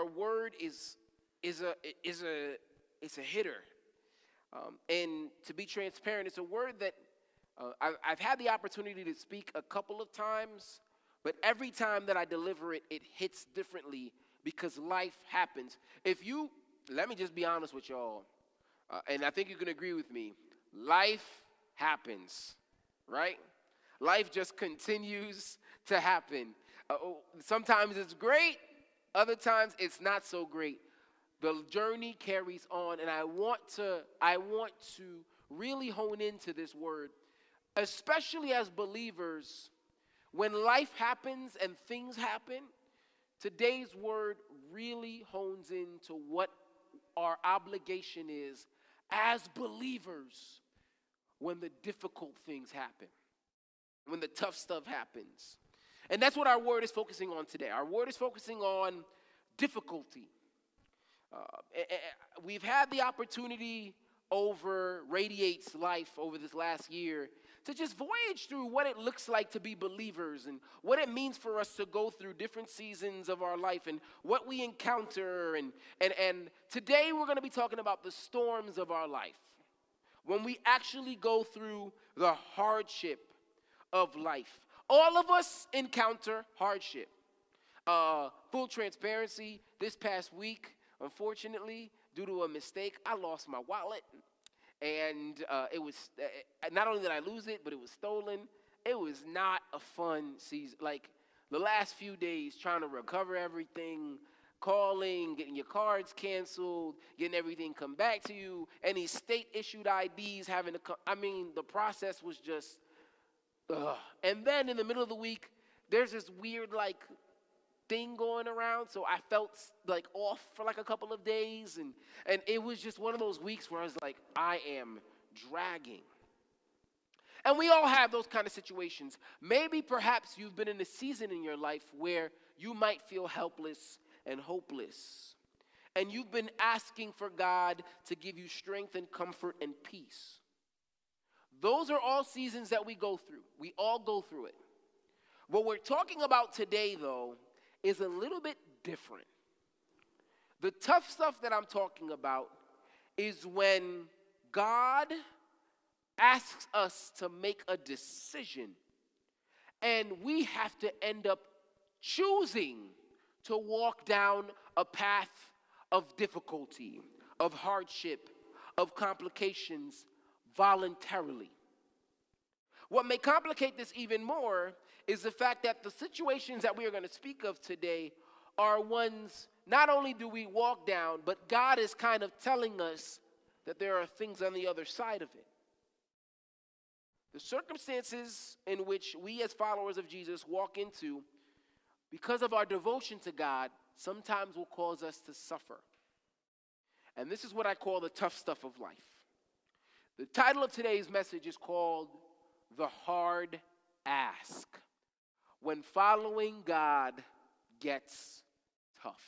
our word is is a is a it's a hitter. Um, and to be transparent, it's a word that uh, I've, I've had the opportunity to speak a couple of times, but every time that I deliver it, it hits differently because life happens. If you, let me just be honest with y'all, uh, and I think you can agree with me, life happens, right? Life just continues to happen. Uh, oh, sometimes it's great, other times it's not so great. The journey carries on, and I want to, I want to really hone into this word, especially as believers. When life happens and things happen, today's word really hones into what our obligation is as believers when the difficult things happen, when the tough stuff happens. And that's what our word is focusing on today. Our word is focusing on difficulty. Uh, eh, eh, eh, we've had the opportunity over Radiate's life over this last year to just voyage through what it looks like to be believers and what it means for us to go through different seasons of our life and what we encounter. And, and, and today we're going to be talking about the storms of our life. When we actually go through the hardship of life. All of us encounter hardship. Uh, full transparency, this past week, unfortunately, due to a mistake, I lost my wallet. And uh, it was, uh, not only did I lose it, but it was stolen. It was not a fun season. Like the last few days, trying to recover everything, calling, getting your cards canceled, getting everything come back to you, any state issued IDs having to come. I mean, the process was just, ugh. And then in the middle of the week, there's this weird, like, thing going around. So i felt like off for like a couple of days. And and it was just one of those weeks where i was like i am dragging. And we all have those kind of situations. Maybe perhaps you've been in a season in your life where you might feel helpless and hopeless. And you've been asking for god to give you strength and comfort and peace those are all seasons that we go through we all go through it what we're talking about today though is a little bit different. The tough stuff that I'm talking about is when God asks us to make a decision and we have to end up choosing to walk down a path of difficulty, of hardship, of complications voluntarily. What may complicate this even more is the fact that the situations that we are going to speak of today are ones not only do we walk down, but God is kind of telling us that there are things on the other side of it. The circumstances in which we, as followers of Jesus, walk into because of our devotion to God sometimes will cause us to suffer. And this is what I call the tough stuff of life. The title of today's message is called The Hard Ask when following God gets tough.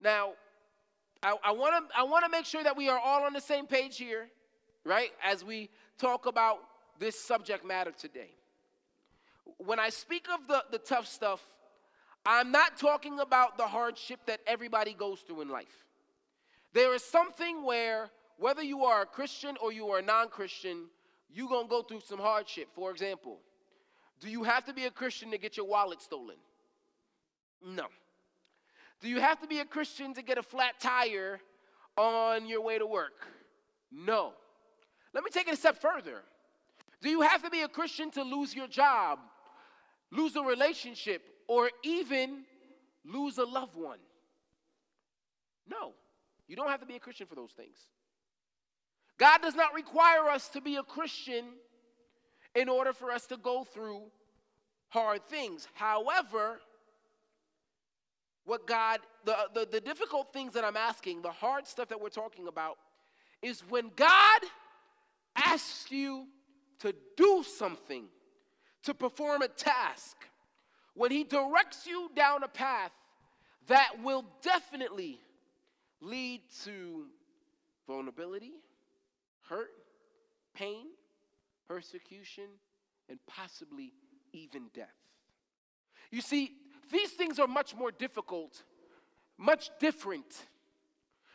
Now, I want to I want to make sure that we are all on the same page here, right? As we talk about this subject matter today. When I speak of the, the tough stuff, I'm not talking about the hardship that everybody goes through in life. There is something where, whether you are a Christian or you are a non Christian, you're going to go through some hardship. For example, do you have to be a Christian to get your wallet stolen? No. Do you have to be a Christian to get a flat tire on your way to work? No. Let me take it a step further. Do you have to be a Christian to lose your job, lose a relationship, or even lose a loved one? No. You don't have to be a Christian for those things. God does not require us to be a Christian in order for us to go through hard things. However, what God, the, the, the difficult things that I'm asking, the hard stuff that we're talking about, is when God asks you to do something, to perform a task, when He directs you down a path that will definitely lead to vulnerability, hurt, pain, persecution, and possibly even death. You see, these things are much more difficult, much different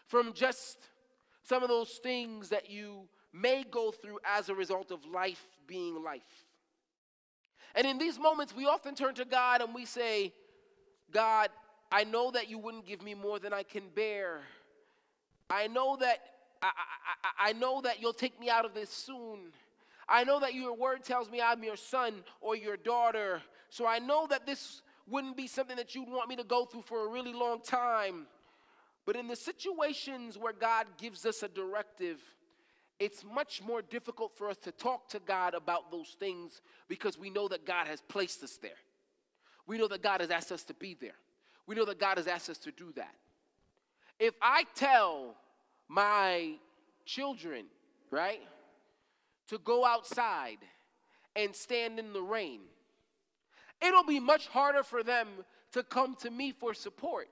from just some of those things that you may go through as a result of life being life. And in these moments, we often turn to God and we say, God, I know that you wouldn't give me more than I can bear. I know that I, I, I, know that you'll take me out of this soon. I know that your word tells me I'm your son or your daughter. So I know that this wouldn't be something that you'd want me to go through for a really long time. But in the situations where God gives us a directive, it's much more difficult for us to talk to God about those things because we know that God has placed us there. We know that God has asked us to be there. We know that God has asked us to do that. If I tell my children, right, to go outside and stand in the rain, it'll be much harder for them to come to me for support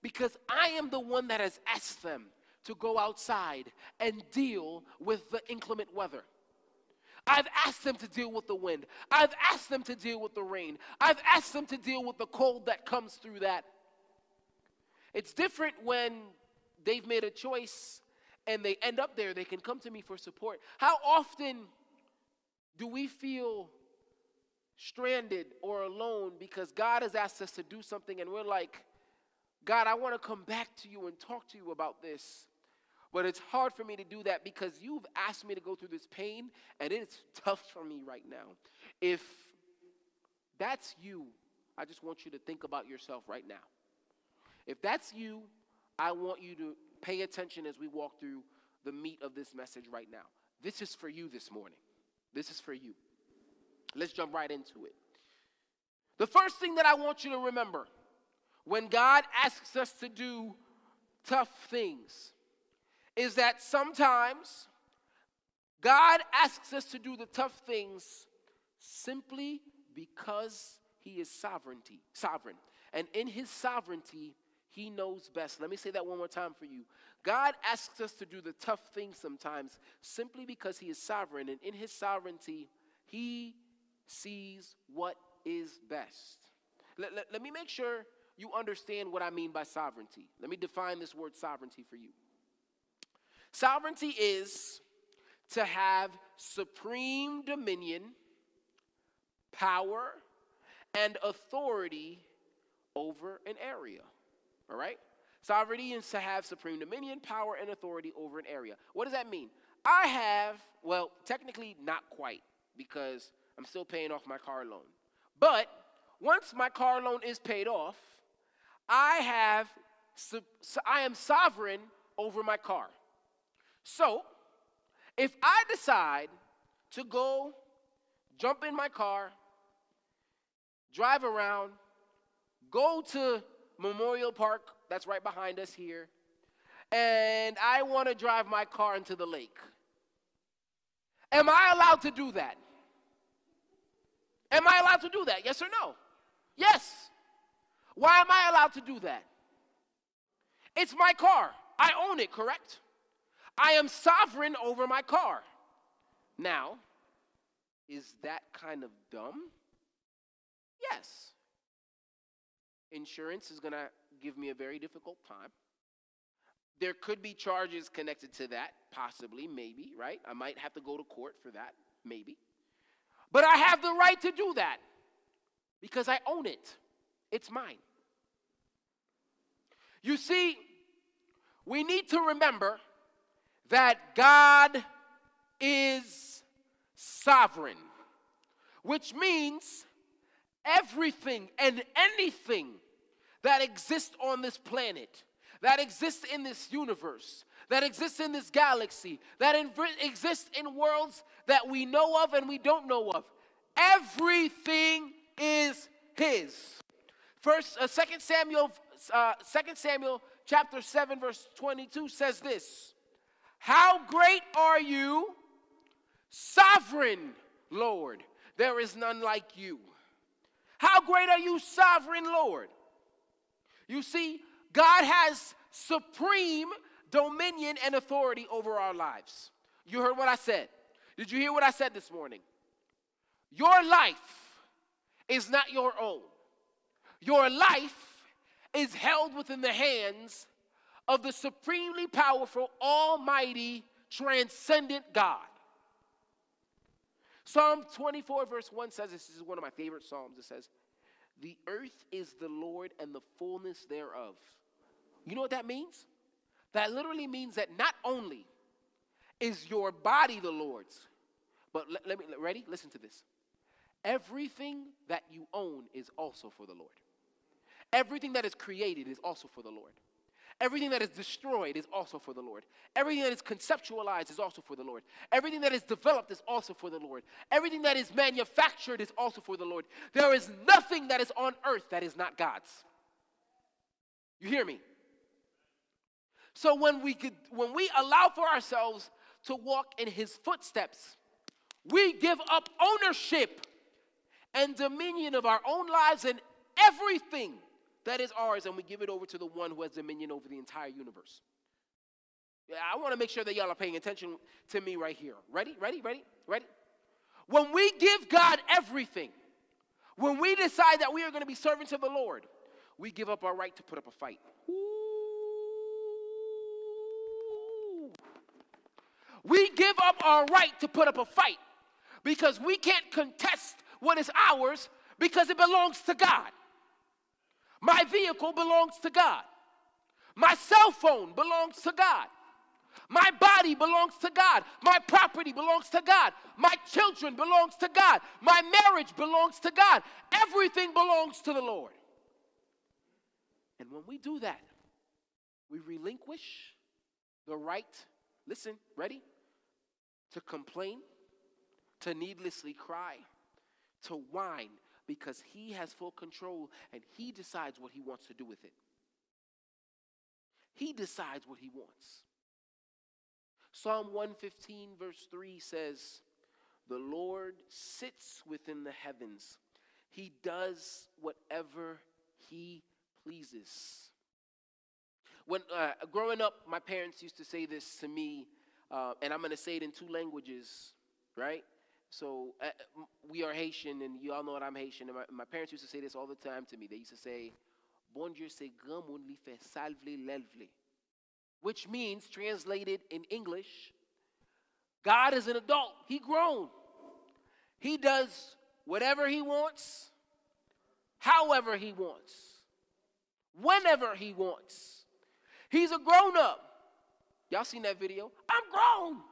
because I am the one that has asked them to go outside and deal with the inclement weather. I've asked them to deal with the wind. I've asked them to deal with the rain. I've asked them to deal with the cold that comes through that. It's different when they've made a choice and they end up there, they can come to me for support. How often do we feel stranded or alone because God has asked us to do something and we're like, God, I want to come back to you and talk to you about this. But it's hard for me to do that because you've asked me to go through this pain, and it's tough for me right now. If that's you, I just want you to think about yourself right now. If that's you, I want you to pay attention as we walk through the meat of this message right now. This is for you this morning. This is for you. Let's jump right into it. The first thing that I want you to remember when God asks us to do tough things is that sometimes God asks us to do the tough things simply because he is sovereignty, sovereign. And in his sovereignty, he knows best. Let me say that one more time for you. God asks us to do the tough things sometimes simply because he is sovereign. And in his sovereignty, he sees what is best. Let, let, let me make sure you understand what I mean by sovereignty. Let me define this word sovereignty for you. Sovereignty is to have supreme dominion, power, and authority over an area. All right? Sovereignty is to have supreme dominion, power, and authority over an area. What does that mean? I have, well, technically not quite, because I'm still paying off my car loan. But once my car loan is paid off, I have, I am sovereign over my car. So, if I decide to go jump in my car, drive around, go to Memorial Park, that's right behind us here, and I want to drive my car into the lake, am I allowed to do that? Am I allowed to do that? Yes or no? Yes. Why am I allowed to do that? It's my car. I own it, correct? I am sovereign over my car. Now, is that kind of dumb? Yes. Insurance is going to give me a very difficult time. There could be charges connected to that, possibly, maybe, right? I might have to go to court for that, maybe. But I have the right to do that because I own it, it's mine. You see, we need to remember that God is sovereign, which means everything and anything that exists on this planet, that exists in this universe, that exists in this galaxy, that exists in worlds that we know of and we don't know of, everything is His. First, uh, Second Samuel, uh, Second Samuel chapter seven, verse twenty-two says this. How great are you, sovereign Lord? There is none like you. How great are you, sovereign Lord? You see, God has supreme dominion and authority over our lives. You heard what I said. Did you hear what I said this morning? Your life is not your own. Your life is held within the hands of the supremely powerful, almighty, transcendent God. Psalm 24, verse 1 says this, this is one of my favorite Psalms. It says, The earth is the Lord and the fullness thereof. You know what that means? That literally means that not only is your body the Lord's, but let, let me, ready? Listen to this. Everything that you own is also for the Lord. Everything that is created is also for the Lord. Everything that is destroyed is also for the Lord. Everything that is conceptualized is also for the Lord. Everything that is developed is also for the Lord. Everything that is manufactured is also for the Lord. There is nothing that is on earth that is not God's. You hear me? So when we could, when we allow for ourselves to walk in his footsteps, we give up ownership and dominion of our own lives and everything that is ours, and we give it over to the one who has dominion over the entire universe. Yeah, I want to make sure that y'all are paying attention to me right here. Ready? Ready? Ready? Ready? When we give God everything, when we decide that we are going to be servants of the Lord, we give up our right to put up a fight. We give up our right to put up a fight because we can't contest what is ours because it belongs to God. My vehicle belongs to God. My cell phone belongs to God. My body belongs to God. My property belongs to God. My children belongs to God. My marriage belongs to God. Everything belongs to the Lord. And when we do that, we relinquish the right, listen, ready? To complain, to needlessly cry, to whine, because he has full control and he decides what he wants to do with it. He decides what he wants. Psalm 115, verse 3 says, The Lord sits within the heavens, he does whatever he pleases. When uh, growing up, my parents used to say this to me, uh, and I'm going to say it in two languages, right? So uh, we are Haitian, and you all know that I'm Haitian. And my, my, parents used to say this all the time to me. They used to say, Bon Dieu c'est grand moun li fait salve l'elvle. Which means, translated in English, God is an adult. He grown. He does whatever he wants, however he wants, whenever he wants. He's a grown up. Y'all seen that video? I'm grown.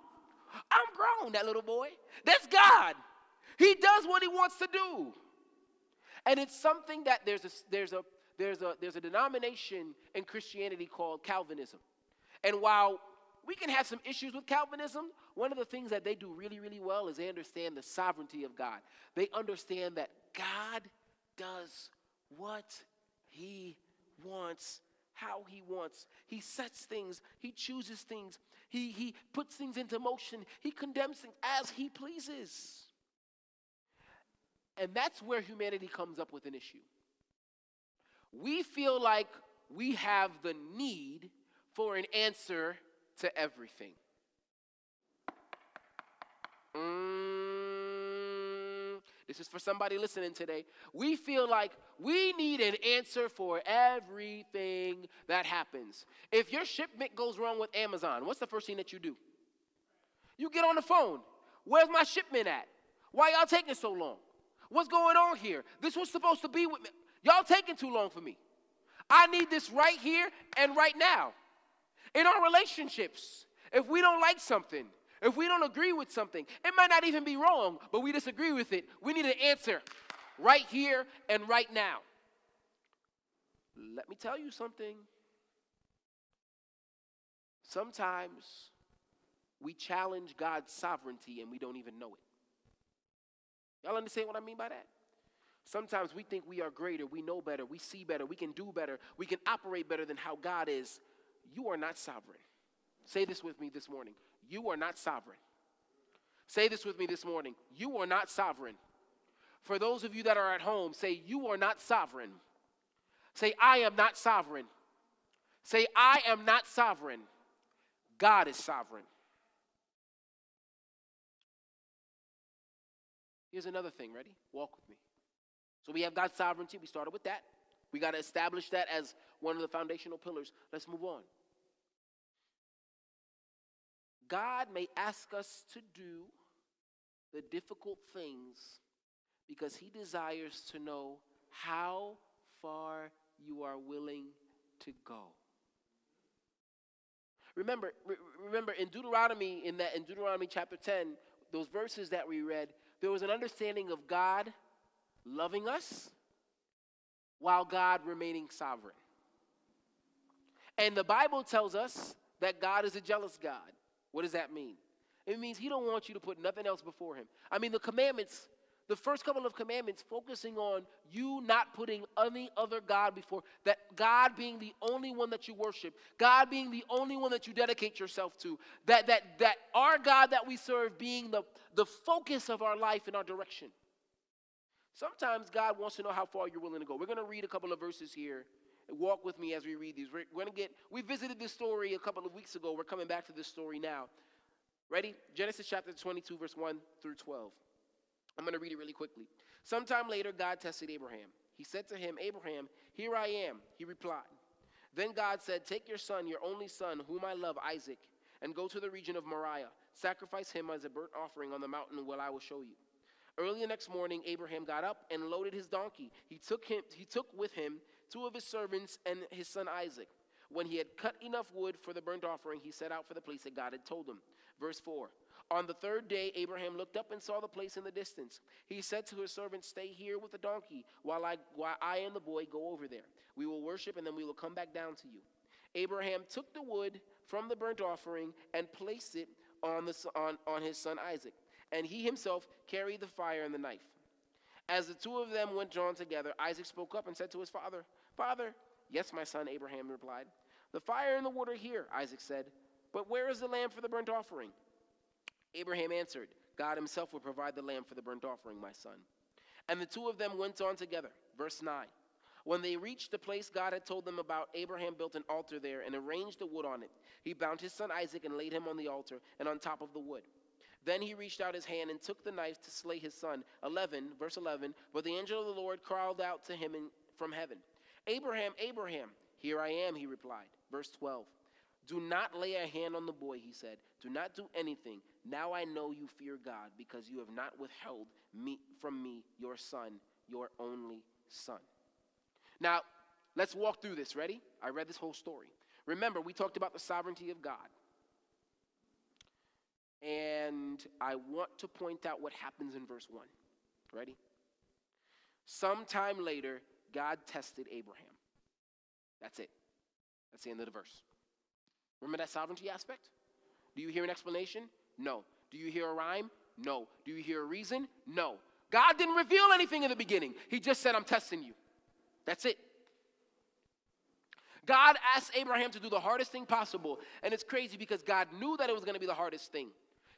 I'm grown, that little boy. That's God. He does what he wants to do. And it's something that there's a, there's a, there's a, there's a denomination in Christianity called Calvinism. And while we can have some issues with Calvinism, one of the things that they do really, really well is they understand the sovereignty of God. They understand that God does what he wants how he wants. He sets things, he chooses things, he, he puts things into motion, he condemns things as he pleases. And that's where humanity comes up with an issue. We feel like we have the need for an answer to everything. Mm. This is for somebody listening today. We feel like we need an answer for everything that happens. If your shipment goes wrong with Amazon, what's the first thing that you do? You get on the phone. Where's my shipment at? Why y'all taking so long? What's going on here? This was supposed to be with me. Y'all taking too long for me. I need this right here and right now. In our relationships, if we don't like something, if we don't agree with something, it might not even be wrong, but we disagree with it. We need an answer right here and right now. Let me tell you something. Sometimes we challenge God's sovereignty and we don't even know it. Y'all understand what I mean by that? Sometimes we think we are greater, we know better, we see better, we can do better, we can operate better than how God is. You are not sovereign. Say this with me this morning. You are not sovereign. Say this with me this morning. You are not sovereign. For those of you that are at home, say, You are not sovereign. Say, I am not sovereign. Say, I am not sovereign. God is sovereign. Here's another thing. Ready? Walk with me. So we have God's sovereignty. We started with that. We got to establish that as one of the foundational pillars. Let's move on. God may ask us to do the difficult things because He desires to know how far you are willing to go. Remember, re- remember in Deuteronomy, in that in Deuteronomy chapter 10, those verses that we read, there was an understanding of God loving us while God remaining sovereign. And the Bible tells us that God is a jealous God. What does that mean? It means he don't want you to put nothing else before him. I mean, the commandments, the first couple of commandments focusing on you not putting any other God before, that God being the only one that you worship, God being the only one that you dedicate yourself to, that, that, that our God that we serve being the, the focus of our life and our direction. Sometimes God wants to know how far you're willing to go. We're going to read a couple of verses here. Walk with me as we read these. We're going to get, we visited this story a couple of weeks ago. We're coming back to this story now. Ready? Genesis chapter 22, verse 1 through 12. I'm going to read it really quickly. Sometime later, God tested Abraham. He said to him, Abraham, here I am. He replied. Then God said, Take your son, your only son, whom I love, Isaac, and go to the region of Moriah. Sacrifice him as a burnt offering on the mountain where I will show you. Early the next morning, Abraham got up and loaded his donkey. He took, him, he took with him two of his servants and his son Isaac. When he had cut enough wood for the burnt offering, he set out for the place that God had told him. Verse 4 On the third day, Abraham looked up and saw the place in the distance. He said to his servant, Stay here with the donkey while I, while I and the boy go over there. We will worship and then we will come back down to you. Abraham took the wood from the burnt offering and placed it on, the, on, on his son Isaac, and he himself carried the fire and the knife. As the two of them went drawn together, Isaac spoke up and said to his father, Father, yes, my son, Abraham replied. The fire and the water here, Isaac said, but where is the lamb for the burnt offering? Abraham answered, God himself will provide the lamb for the burnt offering, my son. And the two of them went on together. Verse 9. When they reached the place God had told them about, Abraham built an altar there and arranged the wood on it. He bound his son Isaac and laid him on the altar and on top of the wood. Then he reached out his hand and took the knife to slay his son. 11, verse 11. But the angel of the Lord called out to him in, from heaven, Abraham, Abraham. Here I am, he replied. Verse 12. Do not lay a hand on the boy, he said. Do not do anything. Now I know you fear God because you have not withheld me, from me your son, your only son. Now, let's walk through this. Ready? I read this whole story. Remember, we talked about the sovereignty of God. And I want to point out what happens in verse 1. Ready? Sometime later, God tested Abraham. That's it. That's the end of the verse. Remember that sovereignty aspect? Do you hear an explanation? No. Do you hear a rhyme? No. Do you hear a reason? No. God didn't reveal anything in the beginning. He just said, I'm testing you. That's it. God asked Abraham to do the hardest thing possible. And it's crazy because God knew that it was going to be the hardest thing.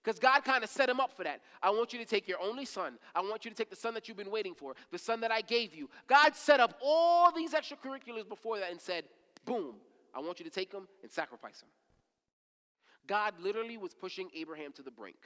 Because God kind of set him up for that. I want you to take your only son. I want you to take the son that you've been waiting for, the son that I gave you. God set up all these extracurriculars before that and said, boom, I want you to take him and sacrifice him. God literally was pushing Abraham to the brink.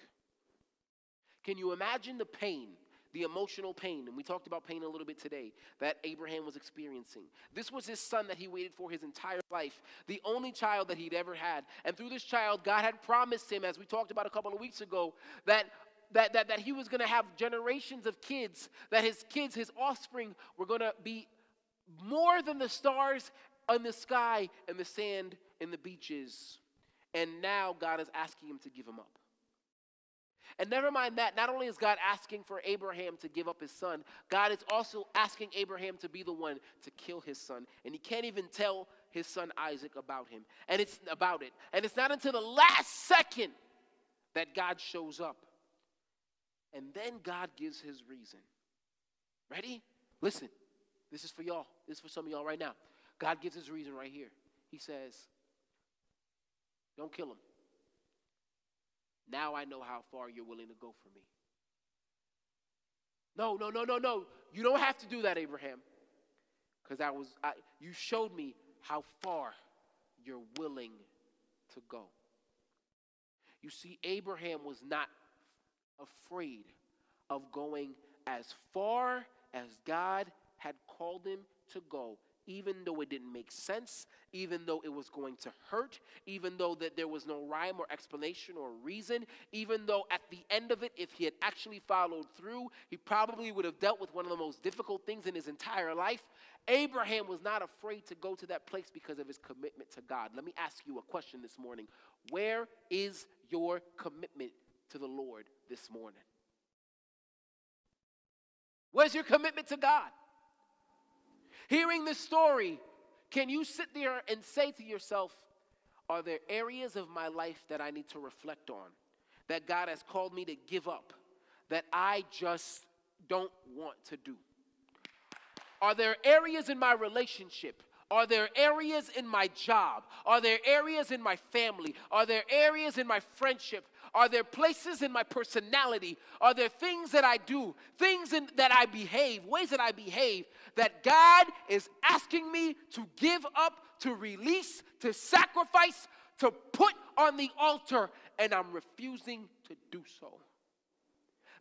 Can you imagine the pain, the emotional pain, and we talked about pain a little bit today, that Abraham was experiencing? This was his son that he waited for his entire life, the only child that he'd ever had. And through this child, God had promised him, as we talked about a couple of weeks ago, that that, that, that he was going to have generations of kids, that his kids, his offspring, were going to be more than the stars in the sky and the sand in the beaches. And now God is asking him to give him up. And never mind that, not only is God asking for Abraham to give up his son, God is also asking Abraham to be the one to kill his son. And he can't even tell his son Isaac about him. And it's about it. And it's not until the last second that God shows up. And then God gives his reason. Ready? Listen. This is for y'all. This is for some of y'all right now. God gives his reason right here. He says, Don't kill him. Now I know how far you're willing to go for me. No, no, no, no, no. You don't have to do that, Abraham. Because I was I, you showed me how far you're willing to go. You see, Abraham was not afraid of going as far as God had called him to go even though it didn't make sense, even though it was going to hurt, even though that there was no rhyme or explanation or reason, even though at the end of it, if he had actually followed through, he probably would have dealt with one of the most difficult things in his entire life. Abraham was not afraid to go to that place because of his commitment to God. Let me ask you a question this morning. Where is your commitment to the Lord this morning? Where's your commitment to God? Hearing this story, can you sit there and say to yourself, Are there areas of my life that I need to reflect on, that God has called me to give up, that I just don't want to do? Are there areas in my relationship? Are there areas in my job? Are there areas in my family? Are there areas in my friendship? Are there places in my personality? Are there things that I do, things in, that I behave, ways that I behave that God is asking me to give up, to release, to sacrifice, to put on the altar, and I'm refusing to do so?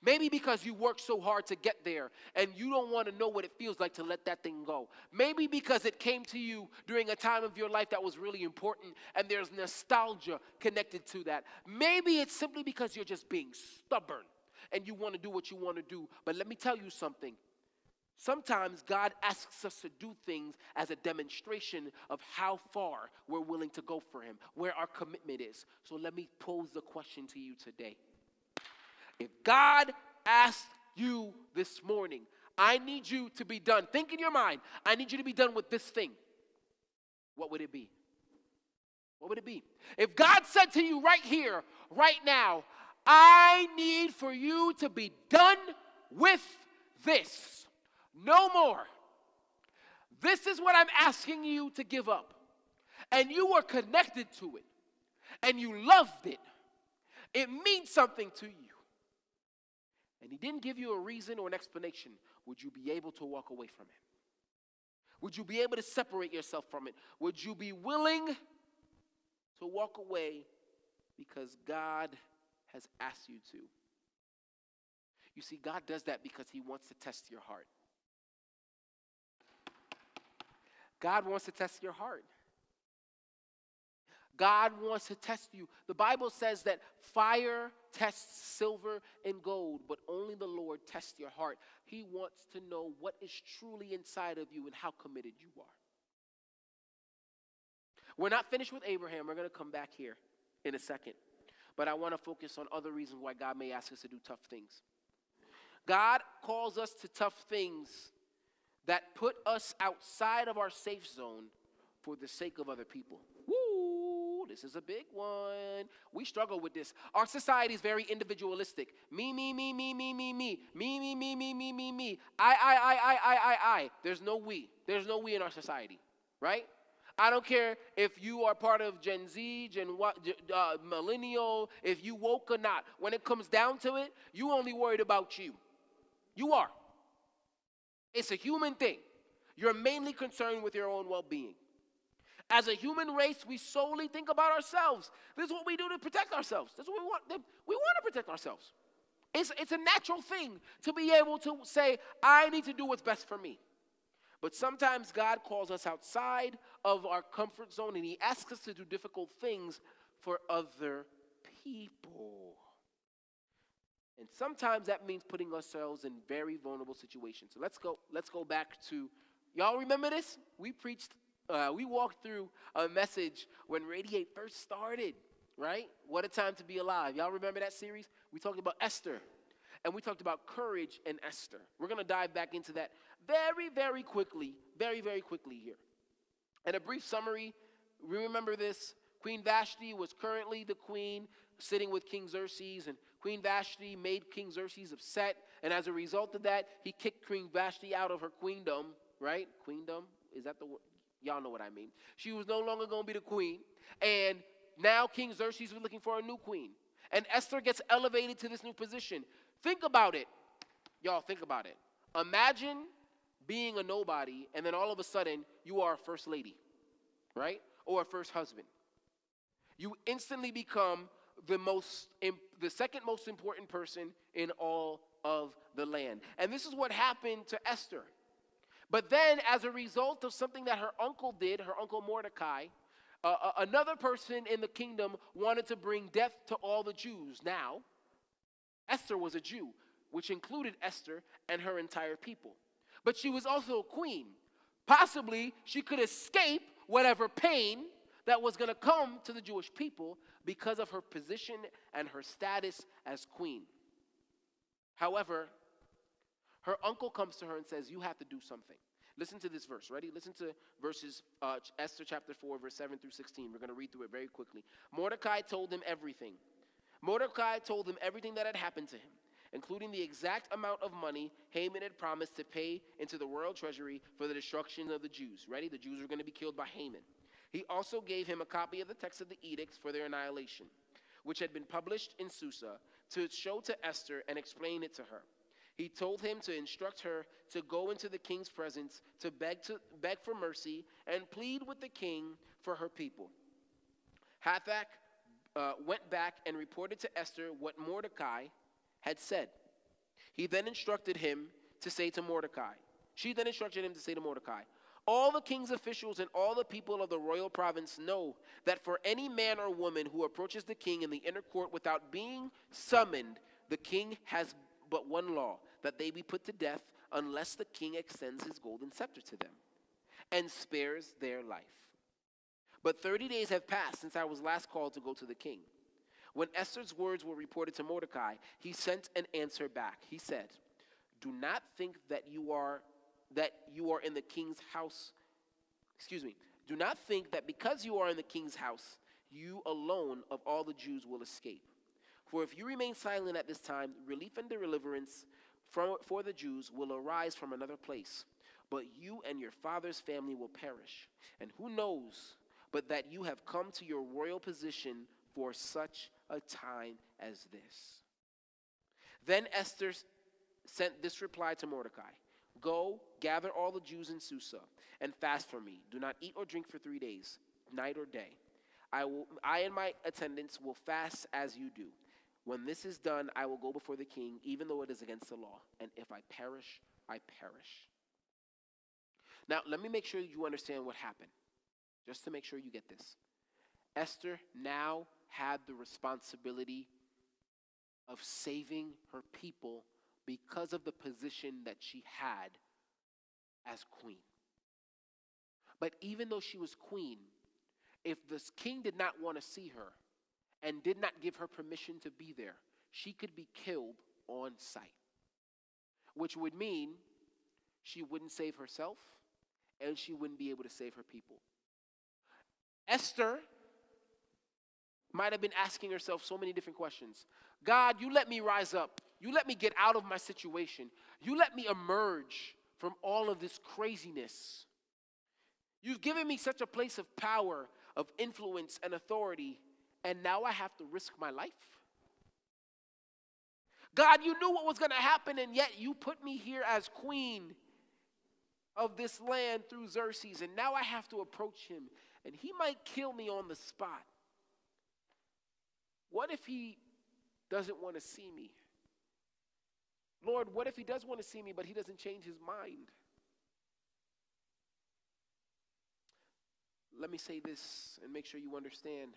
Maybe because you worked so hard to get there and you don't want to know what it feels like to let that thing go. Maybe because it came to you during a time of your life that was really important and there's nostalgia connected to that. Maybe it's simply because you're just being stubborn and you want to do what you want to do. But let me tell you something. Sometimes God asks us to do things as a demonstration of how far we're willing to go for Him, where our commitment is. So let me pose the question to you today. If God asked you this morning, I need you to be done, think in your mind, I need you to be done with this thing, what would it be? What would it be? If God said to you right here, right now, I need for you to be done with this, no more. This is what I'm asking you to give up. And you were connected to it, and you loved it. It means something to you and he didn't give you a reason or an explanation, would you be able to walk away from it? Would you be able to separate yourself from it? Would you be willing to walk away because God has asked you to? You see, God does that because He wants to test your heart. God wants to test your heart. God wants to test you. The Bible says that fire tests silver and gold, but only the Lord tests your heart. He wants to know what is truly inside of you and how committed you are. We're not finished with Abraham. We're going to come back here in a second. But I want to focus on other reasons why God may ask us to do tough things. God calls us to tough things that put us outside of our safe zone for the sake of other people. This is a big one. We struggle with this. Our society is very individualistic. Me, me, me, me, me, me, me. Me, me, me, me, me, me, me. I, I, I, I, I, I, I. There's no we. There's no we in our society, right? I don't care if you are part of Gen Z, Gen uh, millennial, if you woke or not. When it comes down to it, you only worried about you. You are. It's a human thing. You're mainly concerned with your own well being. As a human race, we solely think about ourselves. This is what we do to protect ourselves. This is what we want. We want to protect ourselves. It's, it's a natural thing to be able to say, I need to do what's best for me. But sometimes God calls us outside of our comfort zone and He asks us to do difficult things for other people. And sometimes that means putting ourselves in very vulnerable situations. So let's go, let's go back to y'all remember this? We preached uh, we walked through a message when Radiate first started, right? What a time to be alive. Y'all remember that series? We talked about Esther, and we talked about courage and Esther. We're going to dive back into that very, very quickly, very, very quickly here. And a brief summary we remember this Queen Vashti was currently the queen sitting with King Xerxes, and Queen Vashti made King Xerxes upset. And as a result of that, he kicked Queen Vashti out of her queendom, right? Queendom? Is that the word? Y'all know what I mean. She was no longer going to be the queen. And now King Xerxes was looking for a new queen. And Esther gets elevated to this new position. Think about it. Y'all, think about it. Imagine being a nobody, and then all of a sudden, you are a first lady, right? Or a first husband. You instantly become the most the second most important person in all of the land. And this is what happened to Esther. But then, as a result of something that her uncle did, her uncle Mordecai, uh, uh, another person in the kingdom wanted to bring death to all the Jews. Now, Esther was a Jew, which included Esther and her entire people. But she was also a queen. Possibly she could escape whatever pain that was going to come to the Jewish people because of her position and her status as queen. However, her uncle comes to her and says, You have to do something. Listen to this verse. Ready? Listen to verses, uh, Esther chapter 4, verse 7 through 16. We're going to read through it very quickly. Mordecai told him everything. Mordecai told him everything that had happened to him, including the exact amount of money Haman had promised to pay into the royal treasury for the destruction of the Jews. Ready? The Jews were going to be killed by Haman. He also gave him a copy of the text of the edicts for their annihilation, which had been published in Susa, to show to Esther and explain it to her. He told him to instruct her to go into the king's presence to beg, to beg for mercy and plead with the king for her people. Hathach uh, went back and reported to Esther what Mordecai had said. He then instructed him to say to Mordecai, she then instructed him to say to Mordecai, all the king's officials and all the people of the royal province know that for any man or woman who approaches the king in the inner court without being summoned, the king has but one law that they be put to death unless the king extends his golden scepter to them and spares their life. But 30 days have passed since I was last called to go to the king. When Esther's words were reported to Mordecai, he sent an answer back. He said, Do not think that you are that you are in the king's house. Excuse me. Do not think that because you are in the king's house, you alone of all the Jews will escape. For if you remain silent at this time, relief and deliverance from, for the Jews will arise from another place. But you and your father's family will perish. And who knows but that you have come to your royal position for such a time as this? Then Esther sent this reply to Mordecai Go, gather all the Jews in Susa, and fast for me. Do not eat or drink for three days, night or day. I, will, I and my attendants will fast as you do. When this is done, I will go before the king, even though it is against the law. And if I perish, I perish. Now, let me make sure you understand what happened, just to make sure you get this. Esther now had the responsibility of saving her people because of the position that she had as queen. But even though she was queen, if the king did not want to see her and did not give her permission to be there, she could be killed on sight. Which would mean she wouldn't save herself and she wouldn't be able to save her people. Esther might have been asking herself so many different questions. God, you let me rise up. You let me get out of my situation. You let me emerge from all of this craziness. You've given me such a place of power, of influence, and authority, and now I have to risk my life. God, you knew what was going to happen, and yet you put me here as queen of this land through Xerxes, and now I have to approach him, and he might kill me on the spot. What if he doesn't want to see me? Lord, what if he does want to see me, but he doesn't change his mind? Let me say this and make sure you understand.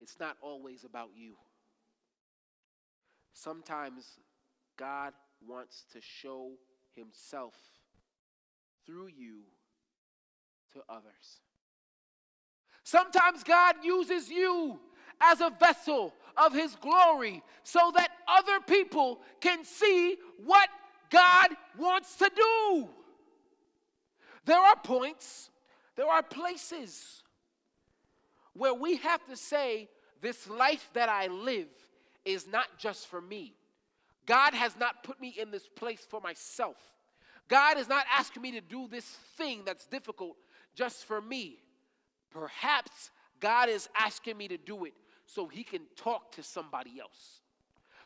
It's not always about you. Sometimes God wants to show himself through you to others. Sometimes God uses you as a vessel of his glory so that other people can see what God wants to do. There are points, there are places where we have to say, This life that I live is not just for me. God has not put me in this place for myself. God is not asking me to do this thing that's difficult just for me. Perhaps God is asking me to do it so he can talk to somebody else.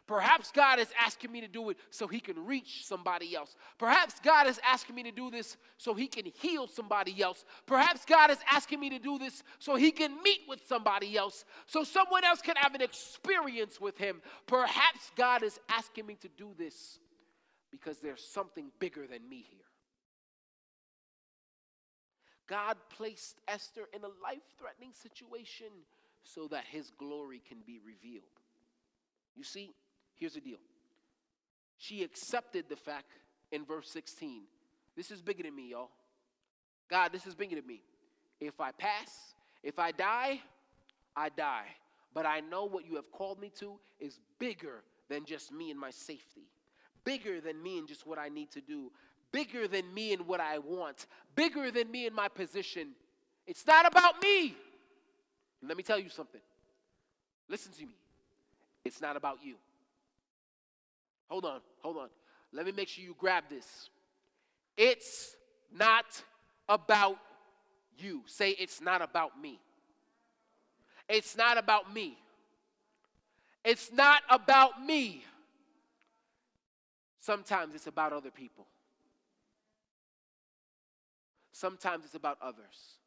Perhaps God is asking me to do it so he can reach somebody else. Perhaps God is asking me to do this so he can heal somebody else. Perhaps God is asking me to do this so he can meet with somebody else, so someone else can have an experience with him. Perhaps God is asking me to do this because there's something bigger than me here. God placed Esther in a life threatening situation so that his glory can be revealed. You see, here's the deal. She accepted the fact in verse 16. This is bigger than me, y'all. God, this is bigger than me. If I pass, if I die, I die. But I know what you have called me to is bigger than just me and my safety, bigger than me and just what I need to do, bigger than me and what I want, bigger than me and my position. It's not about me. let me tell you something. Listen to me. It's not about you. Hold on, hold on. Let me make sure you grab this. It's not about you. Say, it's not about me. It's not about me. It's not about me. Sometimes it's about other people. Sometimes it's about others.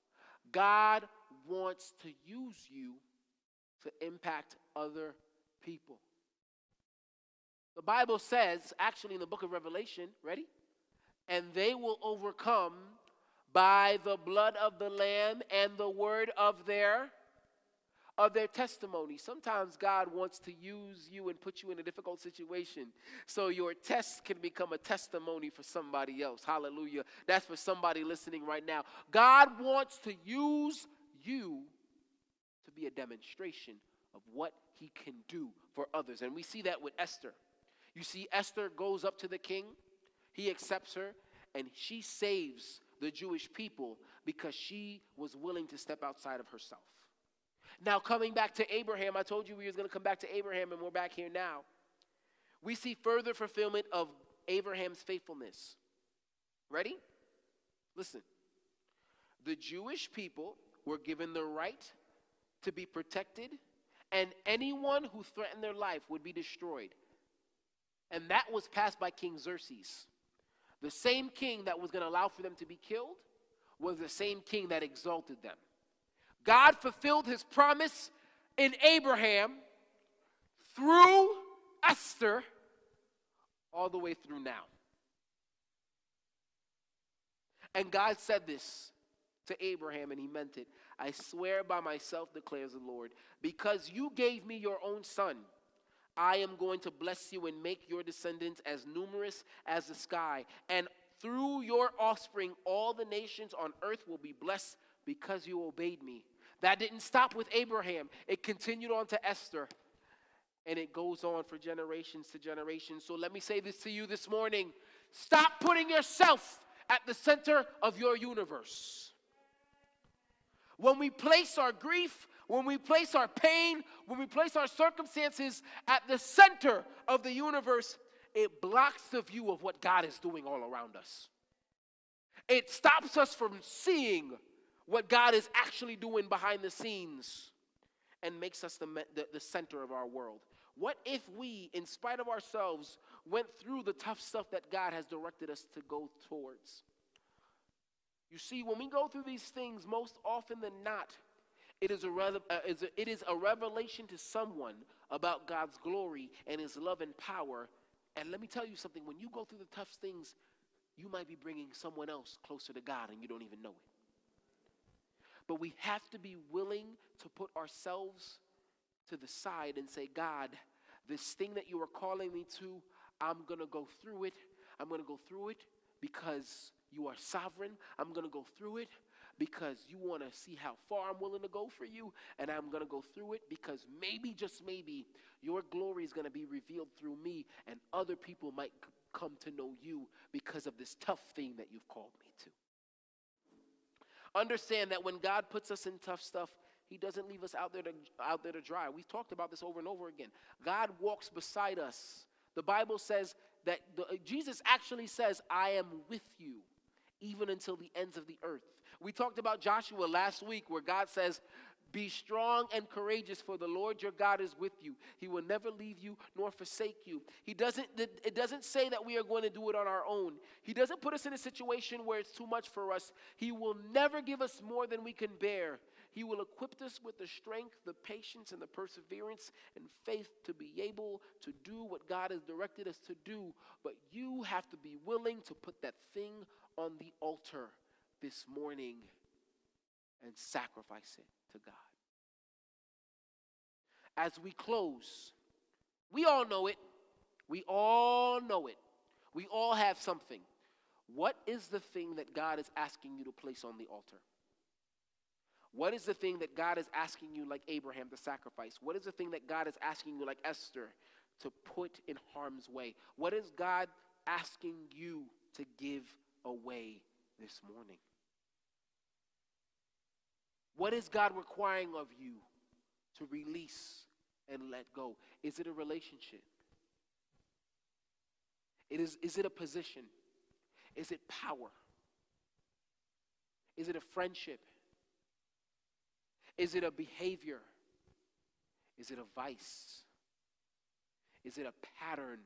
God wants to use you to impact other people. The Bible says, actually in the book of Revelation, ready? And they will overcome by the blood of the Lamb and the word of their of their testimony. Sometimes God wants to use you and put you in a difficult situation so your test can become a testimony for somebody else. Hallelujah. That's for somebody listening right now. God wants to use you to be a demonstration of what he can do for others. And we see that with Esther. You see, Esther goes up to the king, he accepts her, and she saves the Jewish people because she was willing to step outside of herself. Now, coming back to Abraham, I told you we was going to come back to Abraham, and we're back here now. We see further fulfillment of Abraham's faithfulness. Ready? Listen. The Jewish people were given the right to be protected, and anyone who threatened their life would be destroyed. And that was passed by King Xerxes. The same king that was going to allow for them to be killed was the same king that exalted them. God fulfilled his promise in Abraham through Esther all the way through now. And God said this to Abraham, and he meant it. I swear by myself, declares the Lord, because you gave me your own son, I am going to bless you and make your descendants as numerous as the sky. And through your offspring, all the nations on earth will be blessed because you obeyed me. That didn't stop with Abraham, it continued on to Esther. And it goes on for generations to generations. So let me say this to you this morning stop putting yourself at the center of your universe. When we place our grief, when we place our pain, when we place our circumstances at the center of the universe, it blocks the view of what God is doing all around us. It stops us from seeing what God is actually doing behind the scenes and makes us the, the, the, center of our world? What if we, in spite of ourselves, went through the tough stuff that God has directed us to go towards? You see, when we go through these things, most often than not, it is, a, uh, it is a revelation to someone about God's glory and His love and power. And let me tell you something when you go through the tough things, you might be bringing someone else closer to God and you don't even know it. But we have to be willing to put ourselves to the side and say, God, this thing that you are calling me to, I'm going to go through it. I'm going to go through it because you are sovereign. I'm going to go through it because you want to see how far I'm willing to go for you. And I'm going to go through it because maybe, just maybe, your glory is going to be revealed through me and other people might come to know you because of this tough thing that you've called me to. Understand that when God puts us in tough stuff, he doesn't leave us out there to, out there to dry. We've talked about this over and over again. God walks beside us. The Bible says that the, Jesus actually says, I am with you even until the ends of the earth. We talked about Joshua last week where God says, Be strong and courageous, for the Lord your God is with you. He will never leave you nor forsake you. He doesn't, it doesn't say that we are going to do it on our own. He doesn't put us in a situation where it's too much for us. He will never give us more than we can bear. He will equip us with the strength, the patience, and the perseverance and faith to be able to do what God has directed us to do. But you have to be willing to put that thing on the altar this morning and sacrifice it to God. As we close, we all know it. We all know it. We all have something. What is the thing that God is asking you to place on the altar? What is the thing that God is asking you, like Abraham, to sacrifice? What is the thing that God is asking you, like Esther, to put in harm's way? What is God asking you to give away this morning? What is God requiring of you to release and let go? Is it a relationship? It is, is it a position? Is it power? Is it a friendship? Is it a behavior? Is it a vice? Is it a pattern?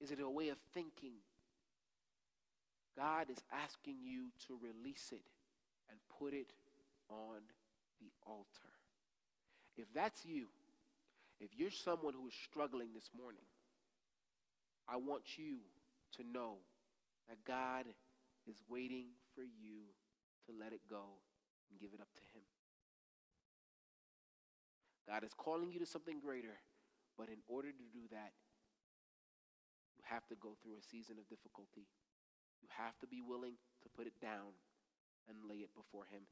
Is it a way of thinking? God is asking you to release it and put it on the altar. If that's you, if you're someone who is struggling this morning, I want you to know that God is waiting for you to let it go and give it up to Him. God is calling you to something greater, but in order to do that, you have to go through a season of difficulty. You have to be willing to put it down and lay it before Him.